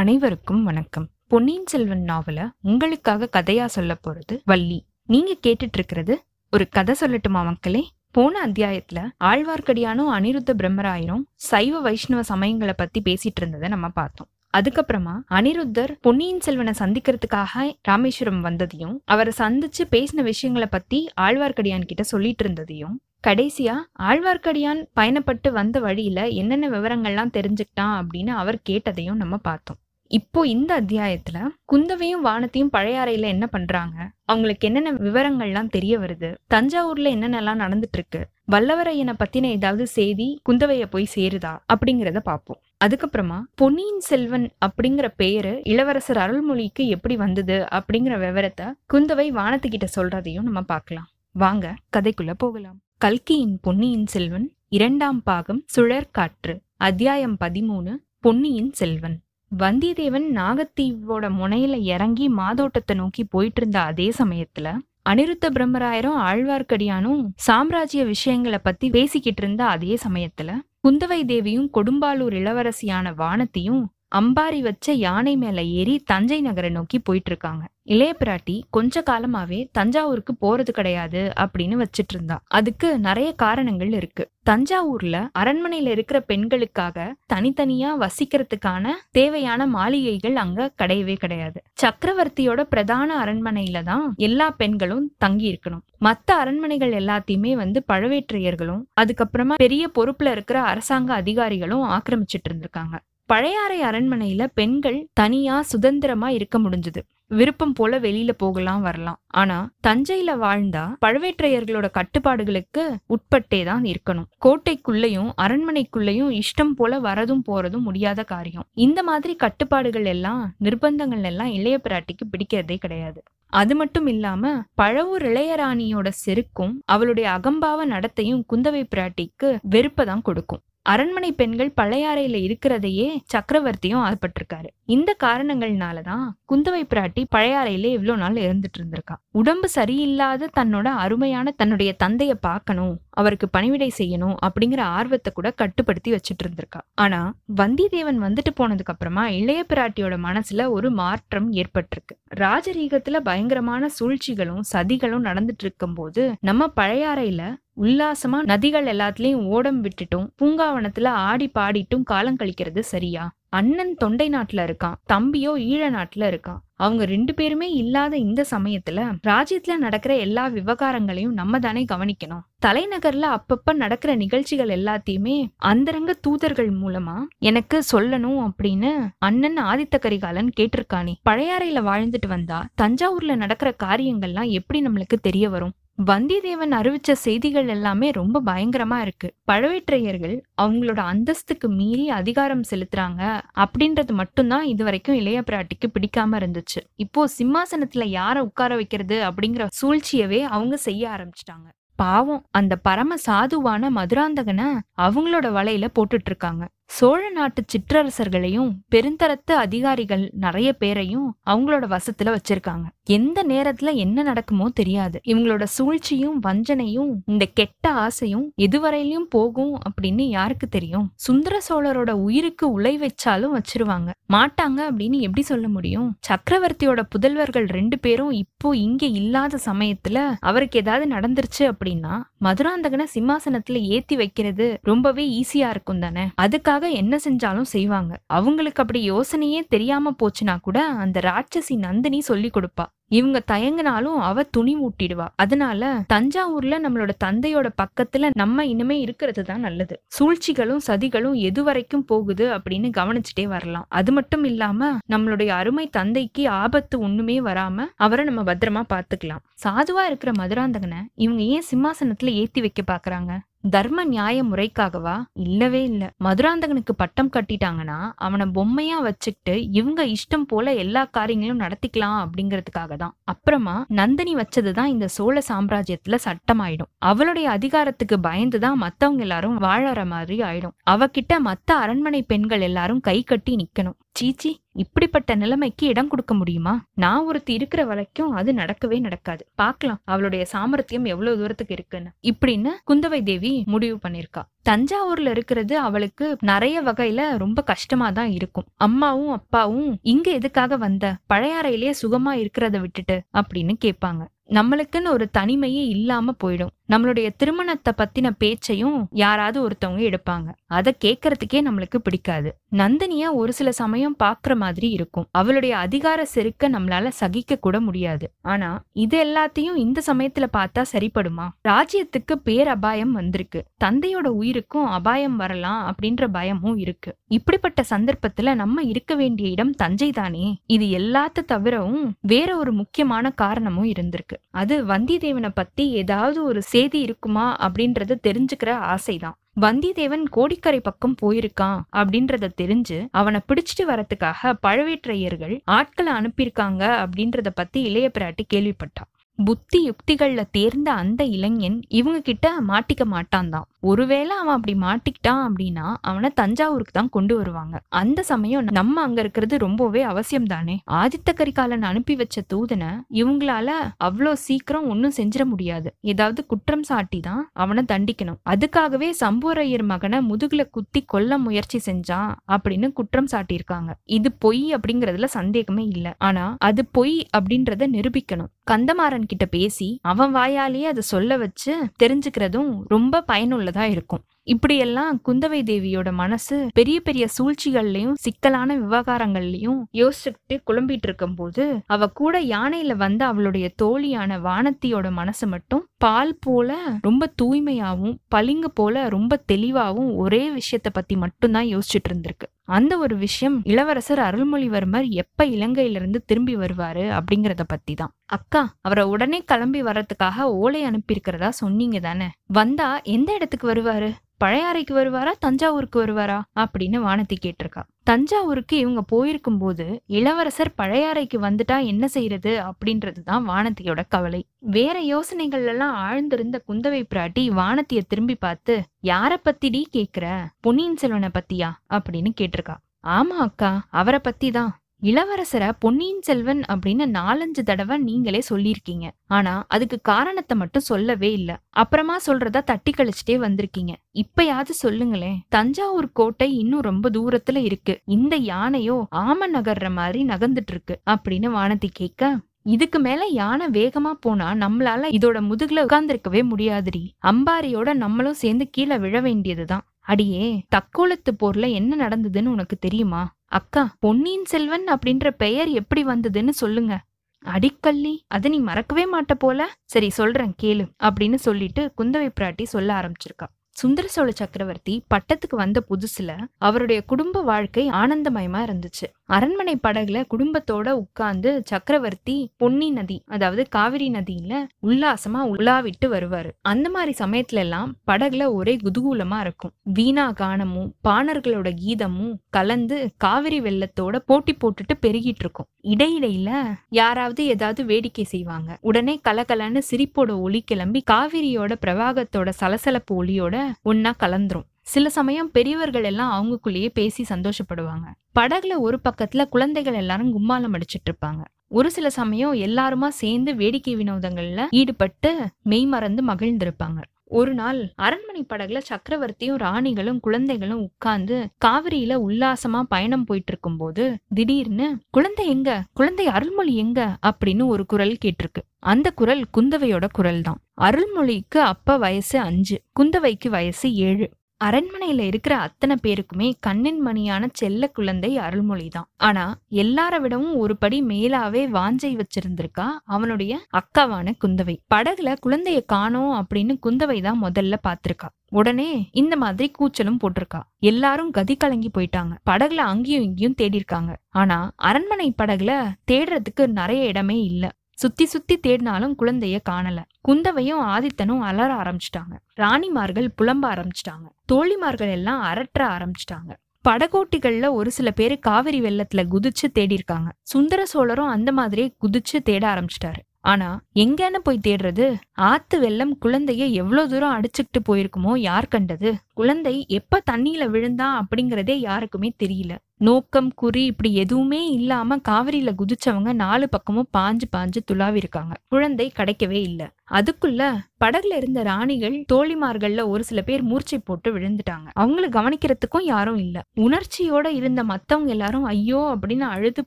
அனைவருக்கும் வணக்கம். பொன்னியின் செல்வன் நாவல உங்களுக்காக கதையா சொல்ல போறது வள்ளி. நீங்க கேட்டுட்டு இருக்கிறது ஒரு கதை சொல்லட்டுமா மக்களே? போன அத்தியாயத்துல ஆழ்வார்க்கடியானும் அனிருத்த பிரம்மராயரும் சைவ வைஷ்ணவ சமயங்களை பத்தி பேசிட்டு இருந்ததை நம்ம பார்த்தோம். அதுக்கப்புறமா அனிருத்தர் பொன்னியின் செல்வனை சந்திக்கிறதுக்காக ராமேஸ்வரம் வந்ததையும் அவரை சந்திச்சு பேசின விஷயங்களை பத்தி ஆழ்வார்க்கடியான் கிட்ட சொல்லிட்டு இருந்ததையும் கடைசியா ஆழ்வார்க்கடியான் பயணப்பட்டு வந்த வழியில என்னென்ன விவரங்கள்லாம் தெரிஞ்சுக்கிட்டான் அப்படின்னு அவர் கேட்டதையும் நம்ம பார்த்தோம். இப்போ இந்த அத்தியாயத்துல குந்தவையும் வானத்தையும் பழையாறையில என்ன பண்றாங்க? அவங்களுக்கு என்னென்ன விவரங்கள்லாம் தெரிய வருது? தஞ்சாவூர்ல என்னென்னலாம் நடந்துட்டு இருக்கு வல்லவரையனை பத்தின ஏதாவது செய்தி குந்தவைய போய் சேருதா? அப்படிங்கிறத பார்ப்போம் அதுக்கப்புறமா பொன்னியின் செல்வன் அப்படிங்கிற பெயரு இளவரசர் அருள்மொழிக்கு எப்படி வந்தது? அப்படிங்கிற விவரத்தை குந்தவை வானத்துக்கிட்ட சொல்றதையும் நம்ம பார்க்கலாம் வாங்க கதைக்குள்ள போகலாம். கல்கியின் பொன்னியின் செல்வன் இரண்டாம் பாகம் சுழற்காற்று அத்தியாயம் பதிமூணு பொன்னியின் செல்வன். வந்தியத்தேவன் நாகத்தீவோட முனையில இறங்கி மாதோட்டத்தை நோக்கி போயிட்டு இருந்த அதே சமயத்துல அனிருத்த பிரம்மராயரும் ஆழ்வார்க்கடியானும் சாம்ராஜ்ய விஷயங்களை பத்தி பேசிக்கிட்டு இருந்த அதே சமயத்துல குந்தவை தேவியும் கொடும்பாலூர் இளவரசியான வானத்தையும் அம்பாரி வச்ச யானை மேல ஏறி தஞ்சை நகரை நோக்கி போயிட்டு இருக்காங்க இளைய பிராட்டி கொஞ்ச காலமாவே தஞ்சாவூருக்கு போறது கிடையாது அப்படின்னு வச்சிட்டு இருந்தா அதுக்கு நிறைய காரணங்கள் இருக்கு. தஞ்சாவூர்ல அரண்மனையில இருக்கிற பெண்களுக்காக தனித்தனியா வசிக்கிறதுக்கான தேவையான மாளிகைகள் அங்க கிடையவே கிடையாது. சக்கரவர்த்தியோட பிரதான அரண்மனையில தான் எல்லா பெண்களும் தங்கி இருக்கணும். மத்த அரண்மனைகள் எல்லாத்தையுமே வந்து பழவேற்றையர்களும் அதுக்கப்புறமா பெரிய பொறுப்புல இருக்கிற அரசாங்க அதிகாரிகளும் ஆக்கிரமிச்சிட்டு இருந்திருக்காங்க பழையாறை அரண்மனையில பெண்கள் தனியா சுதந்திரமா இருக்க முடிஞ்சது. விருப்பம் போல வெளியில போகலாம் வரலாம். ஆனா தஞ்சையில வாழ்ந்தா பழவேற்றையர்களோட கட்டுப்பாடுகளுக்கு உட்பட்டே தான் இருக்கணும். கோட்டைக்குள்ளேயும் அரண்மனைக்குள்ளேயும் இஷ்டம் போல வரதும் போறதும் முடியாத காரியம். இந்த மாதிரி கட்டுப்பாடுகள் எல்லாம் நிர்பந்தங்கள் எல்லாம் இளைய பிராட்டிக்கு பிடிக்கிறதே கிடையாது. அது மட்டும் இல்லாம பழவூர் இளையராணியோட செருக்கும் அவளுடைய அகம்பாவ நடத்தையும் குந்தவை பிராட்டிக்கு வெறுப்பதான் கொடுக்கும். அரண்மனை பெண்கள் பழையாறையில இருக்கிறதையே சக்கரவர்த்தியும் ஆசைப்பட்டிருக்காரு இந்த காரணங்கள்னாலதான் குந்தவை பிராட்டி பழையாறையில இவ்வளவு நாள் இருந்துட்டு இருந்திருக்கா. உடம்பு சரியில்லாத தன்னோட அருமையான தன்னுடைய தந்தைய பார்க்கணும். அவருக்கு பணிவிடை செய்யணும் அப்படிங்கிற ஆர்வத்தை கூட கட்டுப்படுத்தி வச்சுட்டு இருந்திருக்கா ஆனா வந்தியத்தேவன் வந்துட்டு போனதுக்கு அப்புறமா இளைய பிராட்டியோட மனசுல ஒரு மாற்றம் ஏற்பட்டிருக்கு. ராஜரீகத்துல பயங்கரமான சூழ்ச்சிகளும் சதிகளும் நடந்துட்டு இருக்கும் போது நம்ம பழையாறையில உல்லாசமா நதிகள் எல்லாத்துலயும் ஓடம் விட்டுட்டும் பூங்காவனத்துல ஆடி பாடிட்டும் காலம் கழிக்கிறது சரியா? அண்ணன் தொண்டை நாட்டுல இருக்கான் தம்பியோ ஈழ நாட்டுல இருக்கான். அவங்க ரெண்டு பேருமே இல்லாத இந்த சமயத்துல ராஜ்யத்துல நடக்கிற எல்லா விவகாரங்களையும் நம்ம தானே கவனிக்கணும். தலைநகர்ல அப்பப்ப நடக்கிற நிகழ்ச்சிகள் எல்லாத்தையுமே அந்தரங்க தூதர்கள் மூலமா எனக்கு சொல்லணும் அப்படின்னு அண்ணன் ஆதித்த கரிகாலன் கேட்டிருக்கானே. பழையாறையில வாழ்ந்துட்டு வந்தா தஞ்சாவூர்ல நடக்கிற காரியங்கள்லாம் எப்படி நம்மளுக்கு தெரிய வரும்? வந்தியத்தேவன் அறிவிச்ச செய்திகள் எல்லாமே ரொம்ப பயங்கரமா இருக்கு. பழவேற்றையர்கள் அவங்களோட அந்தஸ்துக்கு மீறி அதிகாரம் செலுத்துறாங்க அப்படின்றது மட்டும்தான் இது வரைக்கும் இளைய பிராட்டிக்கு பிடிக்காம இருந்துச்சு. இப்போ சிம்மாசனத்துல யார உட்கார வைக்கிறது அப்படிங்கிற சூழ்ச்சியவே அவங்க செய்ய ஆரம்பிச்சிட்டாங்க. பாவம் அந்த பரம சாதுவான மதுராந்தகனை அவங்களோட வலையில போட்டுட்டு இருக்காங்க. சோழ நாட்டு சிற்றரசர்களையும் பெருந்தரத்து அதிகாரிகள் நிறைய பேரையும் அவங்களோட வசத்துல வச்சிருக்காங்க. எந்த நேரத்துல என்ன நடக்குமோ தெரியாது. இவங்களோட சூழ்ச்சியும் வஞ்சனையும் இந்த கெட்ட ஆசையும் எதுவரையிலும் போகும் அப்படின்னு யாருக்கு தெரியும்? சுந்தர சோழரோட உயிருக்கு உலை வச்சாலும் வச்சிருவாங்க. மாட்டாங்க அப்படின்னு எப்படி சொல்ல முடியும்? சக்கரவர்த்தியோட புதல்வர்கள் ரெண்டு பேரும் இப்போ இங்க இல்லாத சமயத்துல அவருக்கு ஏதாவது நடந்துருச்சு அப்படின்னா மதுராந்தகனை சிம்மாசனத்துல ஏத்தி வைக்கிறது ரொம்பவே ஈஸியா இருக்கும் தானே அதுக்காக என்ன செஞ்சாலும் செய்வாங்க. அவங்களுக்கு அப்படி யோசனையே தெரியாம போச்சுனா கூட அந்த ராட்சசி நந்தினி சொல்லி கொடுப்பா. இவங்க தயங்கினாலும் அவ துணி மூட்டிடுவா. அதனால தஞ்சாவூர்ல நம்மளோட தந்தையோட பக்கத்துல நம்ம இனிமே இருக்கிறது தான் நல்லது. சூழ்ச்சிகளும் சதிகளும் எது வரைக்கும் போகுது அப்படின்னு கவனிச்சுட்டே வரலாம். அது மட்டும் இல்லாம நம்மளுடைய அருமை தந்தைக்கு ஆபத்து ஒண்ணுமே வராம அவரை நம்ம பத்திரமா பாத்துக்கலாம் சாதுவா இருக்கிற மதுராந்தகனை இவங்க ஏன் சிம்மாசனத்துல ஏத்தி வைக்க பாக்குறாங்க? தர்ம நியாய முறைக்காகவா? இல்லவே இல்ல. மதுராந்தகனுக்கு பட்டம் கட்டிட்டாங்கன்னா அவனை பொம்மையா வச்சுக்கிட்டு இவங்க இஷ்டம் போல எல்லா காரியங்களும் நடத்திக்கலாம் அப்படிங்கிறதுக்காக தான். அப்புறமா நந்தினி வச்சதுதான் இந்த சோழ சாம்ராஜ்யத்துல சட்டமாயிடும். அவளுடைய அதிகாரத்துக்கு பயந்துதான் மத்தவங்க எல்லாரும் வாழற மாதிரி ஆயிடும். அவகிட்ட மத்த அரண்மனை பெண்கள் எல்லாரும் கை கட்டி நிக்கணும். சீச்சி இப்படிப்பட்ட நிலைமைக்கு இடம் கொடுக்க முடியுமா? நான் ஒருத்தி இருக்கிற வரைக்கும் அது நடக்கவே நடக்காது. பார்க்கலாம் அவளுடைய சாமர்த்தியம் எவ்வளவு தூரத்துக்கு இருக்குன்னு. இப்படின்னு குந்தவை தேவி முடிவு பண்ணிருக்கா. தஞ்சாவூர்ல இருக்கிறது அவளுக்கு நிறைய வகையில ரொம்ப கஷ்டமா தான் இருக்கும். அம்மாவும் அப்பாவும் இங்க எதுக்காக வந்த? பழையாறையிலேயே சுகமா இருக்கிறத விட்டுட்டு அப்படின்னு கேட்பாங்க. நம்மளுக்குன்னு ஒரு தனிமையே இல்லாம போயிடும். நம்மளுடைய திருமணத்தை பத்தின பேச்சையும் யாராவது ஒருத்தவங்க எடுப்பாங்க. அதை கேட்கறதுக்கே நம்மளுக்கு பிடிக்காது. நந்தினிய ஒரு சில சமயம் பாக்குற மாதிரி இருக்கும். அவளுடைய அதிகார செருக்க நம்மளால சகிக்க கூட முடியாது. ஆனா இது எல்லாத்தையும் இந்த சமயத்துல பார்த்தா சரிப்படுமா? ராஜ்யத்துக்கு பேர் அபாயம் வந்திருக்கு. தந்தையோட உயிர் உயிருக்கும் அபாயம் வரலாம் அப்படின்ற பயமும் இருக்கு. இப்படிப்பட்ட சந்தர்ப்பத்துல நம்ம இருக்க வேண்டிய இடம் தஞ்சை தானே? இது எல்லாத்த தவிரவும் வேற ஒரு முக்கியமான காரணமும் இருந்திருக்கு. அது வந்தியத்தேவனை பத்தி ஏதாவது ஒரு செய்தி இருக்குமா அப்படின்றத தெரிஞ்சுக்கிற ஆசைதான். வந்தியத்தேவன் கோடிக்கரை பக்கம் போயிருக்கான் அப்படின்றத தெரிஞ்சு அவனை பிடிச்சிட்டு வரத்துக்காக பழவேற்றையர்கள் ஆட்களை அனுப்பியிருக்காங்க அப்படின்றத பத்தி இளைய பிராட்டி கேள்விப்பட்டா. புத்தி யுக்திகள்ல தேர்ந்த அந்த இளைஞன் இவங்க கிட்ட மாட்டிக்க மாட்டான் தான் ஒருவேளை அவன் அப்படி மாட்டிக்கிட்டான் அப்படின்னா அவனை தஞ்சாவூருக்கு தான் கொண்டு வருவாங்க. அந்த சமயம் நம்ம அங்க இருக்கிறது ரொம்பவே அவசியம் தானே ஆதித்த கரிகாலன் அனுப்பி வச்ச தூதனை இவங்களால அவ்வளோ சீக்கிரம் ஒன்றும் செஞ்சிட முடியாது. ஏதாவது குற்றம் சாட்டி தான் அவனை தண்டிக்கணும். அதுக்காகவே சம்புவரையர் மகனை முதுகுல குத்தி கொல்ல முயற்சி செஞ்சான் அப்படின்னு குற்றம் சாட்டியிருக்காங்க. இது பொய் அப்படிங்கறதுல சந்தேகமே இல்லை. ஆனா அது பொய் அப்படின்றத நிரூபிக்கணும். கந்தமாறன் கிட்ட பேசி அவன் வாயாலேயே அதை சொல்ல வச்சு தெரிஞ்சுக்கிறதும் ரொம்ப பயனுள்ளதா இருக்கும். இப்படியெல்லாம் குந்தவை தேவியோட மனசு பெரிய பெரிய சூழ்ச்சிகள்லயும் சிக்கலான விவகாரங்கள்லயும் யோசிச்சுக்கிட்டு குழம்பிட்டு இருக்கும்போது அவ கூட யானையில வந்த அவளுடைய தோழியான வானத்தியோட மனசு மட்டும் பால் போல ரொம்ப தூய்மையாவும் பளிங்கு போல ரொம்ப தெளிவாவும் ஒரே விஷயத்த பத்தி மட்டும்தான் யோசிச்சுட்டு இருந்திருக்கு. அந்த ஒரு விஷயம் இளவரசர் அருள்மொழிவர்மர் எப்ப இலங்கையிலிருந்து திரும்பி வருவாரு அப்படிங்கறத பத்தி தான் அக்கா அவரை உடனே கிளம்பி வர்றதுக்காக ஓலை அனுப்பியிருக்கிறதா சொன்னீங்க தானே வந்தா எந்த இடத்துக்கு வருவாரு? பழையாறைக்கு வருவாரா? தஞ்சாவூருக்கு வருவாரா? அப்படின்னு வானதி கேட்டிருக்கா. தஞ்சாவூருக்கு இவங்க போயிருக்கும் போது இளவரசர் பழையாறைக்கு வந்துட்டா என்ன செய்யறது அப்படின்றது தான் வானத்தியோட கவலை. வேற யோசனைகள் எல்லாம் ஆழ்ந்திருந்த குந்தவை பிராட்டி வானத்திய திரும்பி பார்த்து யார பத்திடி கேக்குற? பொன்னியின் செல்வனை பத்தியா? அப்படின்னு கேட்டிருக்கா. ஆமா அக்கா அவரை பத்தி தான் இளவரசரை பொன்னியின் செல்வன் அப்படின்னு நாலஞ்சு தடவை நீங்களே சொல்லியிருக்கீங்க. ஆனா அதுக்கு காரணத்தை மட்டும் சொல்லவே இல்ல. அப்புறமா சொல்றதா தட்டி கழிச்சிட்டே வந்திருக்கீங்க. இப்பயாவது சொல்லுங்களேன். தஞ்சாவூர் கோட்டை இன்னும் ரொம்ப தூரத்துல இருக்கு. இந்த யானையோ ஆம நகர்ற மாதிரி நகர்ந்துட்டு இருக்கு அப்படின்னு வானதி கேட்க இதுக்கு மேல யானை வேகமா போனா நம்மளால இதோட முதுகுல உட்கார்ந்திருக்கவே முடியாதுடி. அம்பாரியோட நம்மளும் சேர்ந்து கீழே விழ வேண்டியதுதான். அடியே தக்கோலத்து போர்ல என்ன நடந்ததுன்னு உனக்கு தெரியுமா? அக்கா பொன்னியின் செல்வன் அப்படின்ற பெயர் எப்படி வந்ததுன்னு சொல்லுங்க. அடிக்கல்லி அதை நீ மறக்கவே மாட்ட போல. சரி சொல்றேன் கேளு அப்படின்னு சொல்லிட்டு குந்தவை பிராட்டி சொல்ல ஆரம்பிச்சிருக்கா. சுந்தர சோழ சக்கரவர்த்தி பட்டத்துக்கு வந்த புதுசுல அவருடைய குடும்ப வாழ்க்கை ஆனந்தமயமா இருந்துச்சு. அரண்மனை படகுல குடும்பத்தோட உட்கார்ந்து சக்கரவர்த்தி பொன்னி நதி அதாவது காவிரி நதியில உல்லாசமா உலாவிட்டு வருவாரு. அந்த மாதிரி சமயத்துல எல்லாம் படகுல ஒரே குதூகூலமா இருக்கும். வீணா கானமும் பாணர்களோட கீதமும் கலந்து காவிரி வெள்ளத்தோட போட்டி போட்டுட்டு பெருகிட்டு இருக்கும். இடையிடையில யாராவது ஏதாவது வேடிக்கை செய்வாங்க. உடனே கலகலன்னு சிரிப்போட ஒளி கிளம்பி காவிரியோட பிரவாகத்தோட சலசலப்பு ஒளியோட ஒன்னா கலந்துரும். சில சமயம் பெரியவர்கள் எல்லாம் அவங்களுக்குள்ளேயே பேசி சந்தோஷப்படுவாங்க. படகுல ஒரு பக்கத்துல குழந்தைகள் எல்லாரும் கும்மாலம் அடிச்சிட்டு இருப்பாங்க. ஒரு சில சமயம் எல்லாருமா சேர்ந்து வேடிக்கை வினோதங்கள்ல ஈடுபட்டு மெய்மறந்து மகிழ்ந்திருப்பாங்க. ஒரு நாள் அரண்மனை படகுல சக்கரவர்த்தியும் ராணிகளும் குழந்தைகளும் உட்கார்ந்து காவிரியில உல்லாசமா பயணம் போயிட்டு இருக்கும்போது திடீர்னு குழந்தை எங்க? குழந்தை அருள்மொழி எங்க? அப்படின்னு ஒரு குரல் கேட்டிருக்கு. அந்த குரல் குந்தவையோட குரல் தான் அருள்மொழிக்கு அப்ப வயசு அஞ்சு குந்தவைக்கு வயசு ஏழு. அரண்மனையில இருக்கிற அத்தனை பேருக்குமே கண்ணின் மணியான செல்ல குழந்தை அருள்மொழி தான் ஆனா எல்லார விடவும் ஒரு படி மேலாவே வாஞ்சை வச்சிருந்திருக்கா அவனுடைய அக்காவான குந்தவை. படகுல குழந்தைய காணோம் அப்படின்னு குந்தவை தான் முதல்ல பாத்திருக்கா உடனே இந்த மாதிரி கூச்சலும் போட்டிருக்கா. எல்லாரும் கதி கலங்கி போயிட்டாங்க. படகுல அங்கேயும் இங்கேயும் தேடி இருக்காங்க ஆனா அரண்மனை படகுல தேடுறதுக்கு நிறைய இடமே இல்ல. சுத்தி சுத்தி தேடினாலும் குழந்தைய காணல. குந்தவையும் ஆதித்தனும் அலற ஆரம்பிச்சிட்டாங்க. ராணிமார்கள் புலம்ப ஆரம்பிச்சிட்டாங்க. தோழிமார்கள் எல்லாம் அரற்ற ஆரம்பிச்சிட்டாங்க. படகோட்டிகள்ல ஒரு சில பேர் காவிரி வெள்ளத்துல குதிச்சு தேடி இருக்காங்க. சுந்தர சோழரும் அந்த மாதிரியே குதிச்சு தேட ஆரம்பிச்சிட்டாரு. ஆனா எங்கன்னு போய் தேடுறது? ஆத்து வெள்ளம் குழந்தைய எவ்வளவு தூரம் அடிச்சுக்கிட்டு போயிருக்குமோ யார் கண்டது? குழந்தை எப்ப தண்ணியில விழுந்தா அப்படிங்கறதே யாருக்குமே தெரியல. நோக்கம் குறி இப்படி எதுவுமே இல்லாம காவிரியில குதிச்சவங்க நாலு பக்கமும் பாஞ்சு பாஞ்சு துளாவி இருக்காங்க குழந்தை கிடைக்கவே இல்லை. அதுக்குள்ள படகுல இருந்த ராணிகள் தோழிமார்கள்ல ஒரு சில பேர் மூர்ச்சை போட்டு விழுந்துட்டாங்க. அவங்கள கவனிக்கிறதுக்கும் யாரும் இல்ல. உணர்ச்சியோட இருந்த மத்தவங்க எல்லாரும் ஐயோ அப்படின்னு அழுது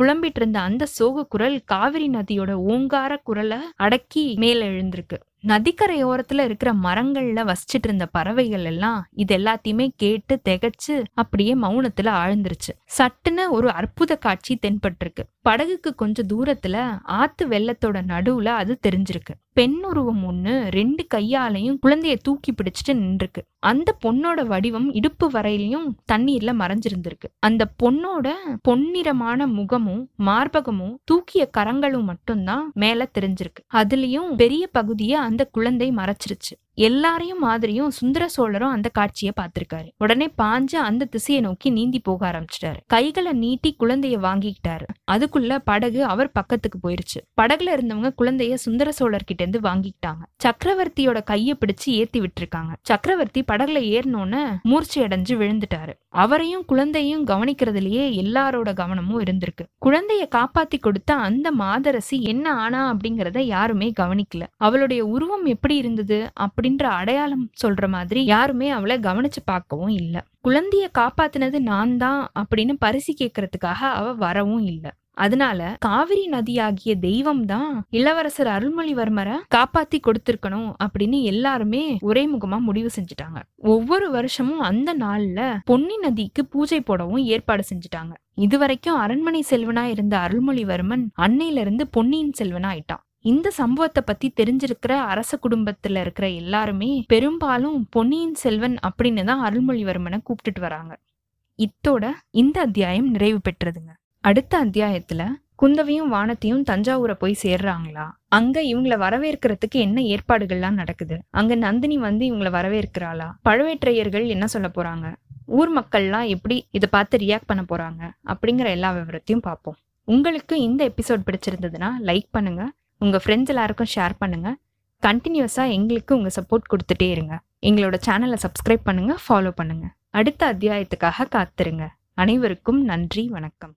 புலம்பிட்டு இருந்த அந்த சோக குரல் காவிரி நதியோட ஓங்கார குரலை அடக்கி மேல எழுந்திருக்கு. நதிக்கரையோரத்துல இருக்கிற மரங்கள்ல வசிச்சிட்டு இருந்த பறவைகள் எல்லாம் இது எல்லாத்தையுமே கேட்டு திகைச்சு அப்படியே மௌனத்துல ஆழ்ந்துருச்சு. சட்டுன்னு ஒரு அற்புத காட்சி தென்பட்டிருக்கு. படகுக்கு கொஞ்சம் தூரத்துல ஆத்து வெள்ளத்தோட நடுவுல அது தெரிஞ்சிருக்கு. பெண் உருவம் ஒண்ணு ரெண்டு கையாலையும் குழந்தைய தூக்கி பிடிச்சிட்டு நின்றுருக்கு. அந்த பொண்ணோட வடிவம் இடுப்பு வரையிலையும் தண்ணீர்ல மறைஞ்சிருந்திருக்கு. அந்த பொண்ணோட பொன்னிறமான முகமும் மார்பகமும் தூக்கிய கரங்களும் மட்டும்தான் மேல தெரிஞ்சிருக்கு. அதுலயும் பெரிய பகுதியை அந்த குழந்தை மறைச்சிருச்சு. எல்லாரையும் மாதிரியும் சுந்தர சோழரும் அந்த காட்சியை பார்த்திருக்காரு. உடனே பாஞ்சு அந்த திசையை நோக்கி நீந்தி போக ஆரம்பிச்சிட்டாரு. கைகளை நீட்டி குழந்தைய வாங்கிக்கிட்டாரு. அதுக்குள்ள படகு அவர் பக்கத்துக்கு போயிருச்சு. படகுல இருந்தவங்க குழந்தைய சுந்தர சோழர் கிட்ட இருந்து வாங்கிக்கிட்டாங்க. சக்கரவர்த்தியோட கையை பிடிச்சு ஏத்தி விட்டுருக்காங்க. சக்கரவர்த்தி படகுல ஏறினோன்னு மூர்ச்சி அடைஞ்சு விழுந்துட்டாரு. அவரையும் குழந்தையும் கவனிக்கிறதுலயே எல்லாரோட கவனமும் இருந்திருக்கு. குழந்தைய காப்பாத்தி கொடுத்த அந்த மாதரசி என்ன ஆனா அப்படிங்கறத யாருமே கவனிக்கல. அவளுடைய உருவம் எப்படி இருந்தது அப்படின்ற அடையாளம் சொல்ற மாதிரி யாருமே அவளை கவனிச்சு பார்க்கவும் இல்லை. குழந்தைய காப்பாத்தினது நான் தான் அப்படின்னு பரிசு கேட்கறதுக்காக அவ வரவும் இல்லை. அதனால காவிரி நதியாகிய தெய்வம் தான் இளவரசர் அருள்மொழிவர்மரை காப்பாத்தி கொடுத்திருக்கணும் அப்படின்னு எல்லாருமே ஒரே முகமா முடிவு செஞ்சுட்டாங்க. ஒவ்வொரு வருஷமும் அந்த நாள்ல பொன்னி நதிக்கு பூஜை போடவும் ஏற்பாடு செஞ்சுட்டாங்க. இதுவரைக்கும் அரண்மனை செல்வனா இருந்த அருள்மொழிவர்மன் அன்னையில இருந்து பொன்னியின் செல்வனா ஆயிட்டான். இந்த சம்பவத்தை பத்தி தெரிஞ்சிருக்கிற அரச குடும்பத்துல இருக்கிற எல்லாருமே பெரும்பாலும் பொன்னியின் செல்வன் அப்படின்னு தான் அருள்மொழிவர்மனை கூப்பிட்டுட்டு வராங்க. இத்தோட இந்த அத்தியாயம் நிறைவு பெற்றதுங்க. அடுத்த அத்தியாயத்துல குந்தவையும் வானத்தையும் தஞ்சாவூரை போய் சேர்றாங்களா? அங்க இவங்கள வரவேற்கிறதுக்கு என்ன ஏற்பாடுகள்லாம் நடக்குது? அங்க நந்தினி வந்து இவங்கள வரவேற்கிறாளா? பழவேற்றையர்கள் என்ன சொல்ல போறாங்க? ஊர் மக்கள்லாம் எப்படி இதை பார்த்து ரியாக்ட் பண்ண போறாங்க? அப்படிங்கிற எல்லா விவரத்தையும் பார்ப்போம். உங்களுக்கு இந்த எபிசோட் பிடிச்சிருந்ததுன்னா லைக் பண்ணுங்க. உங்கள் ஃப்ரெண்ட்ஸ் எல்லாருக்கும் ஷேர் பண்ணுங்க. கண்டினியூஸாக எங்களுக்கு உங்கள் சப்போர்ட் கொடுத்துட்டே இருங்க. எங்களோட சேனலை சப்ஸ்கிரைப் பண்ணுங்கள் ஃபாலோ பண்ணுங்கள் அடுத்த அத்தியாயத்துக்காக காத்திருங்க. அனைவருக்கும் நன்றி வணக்கம்.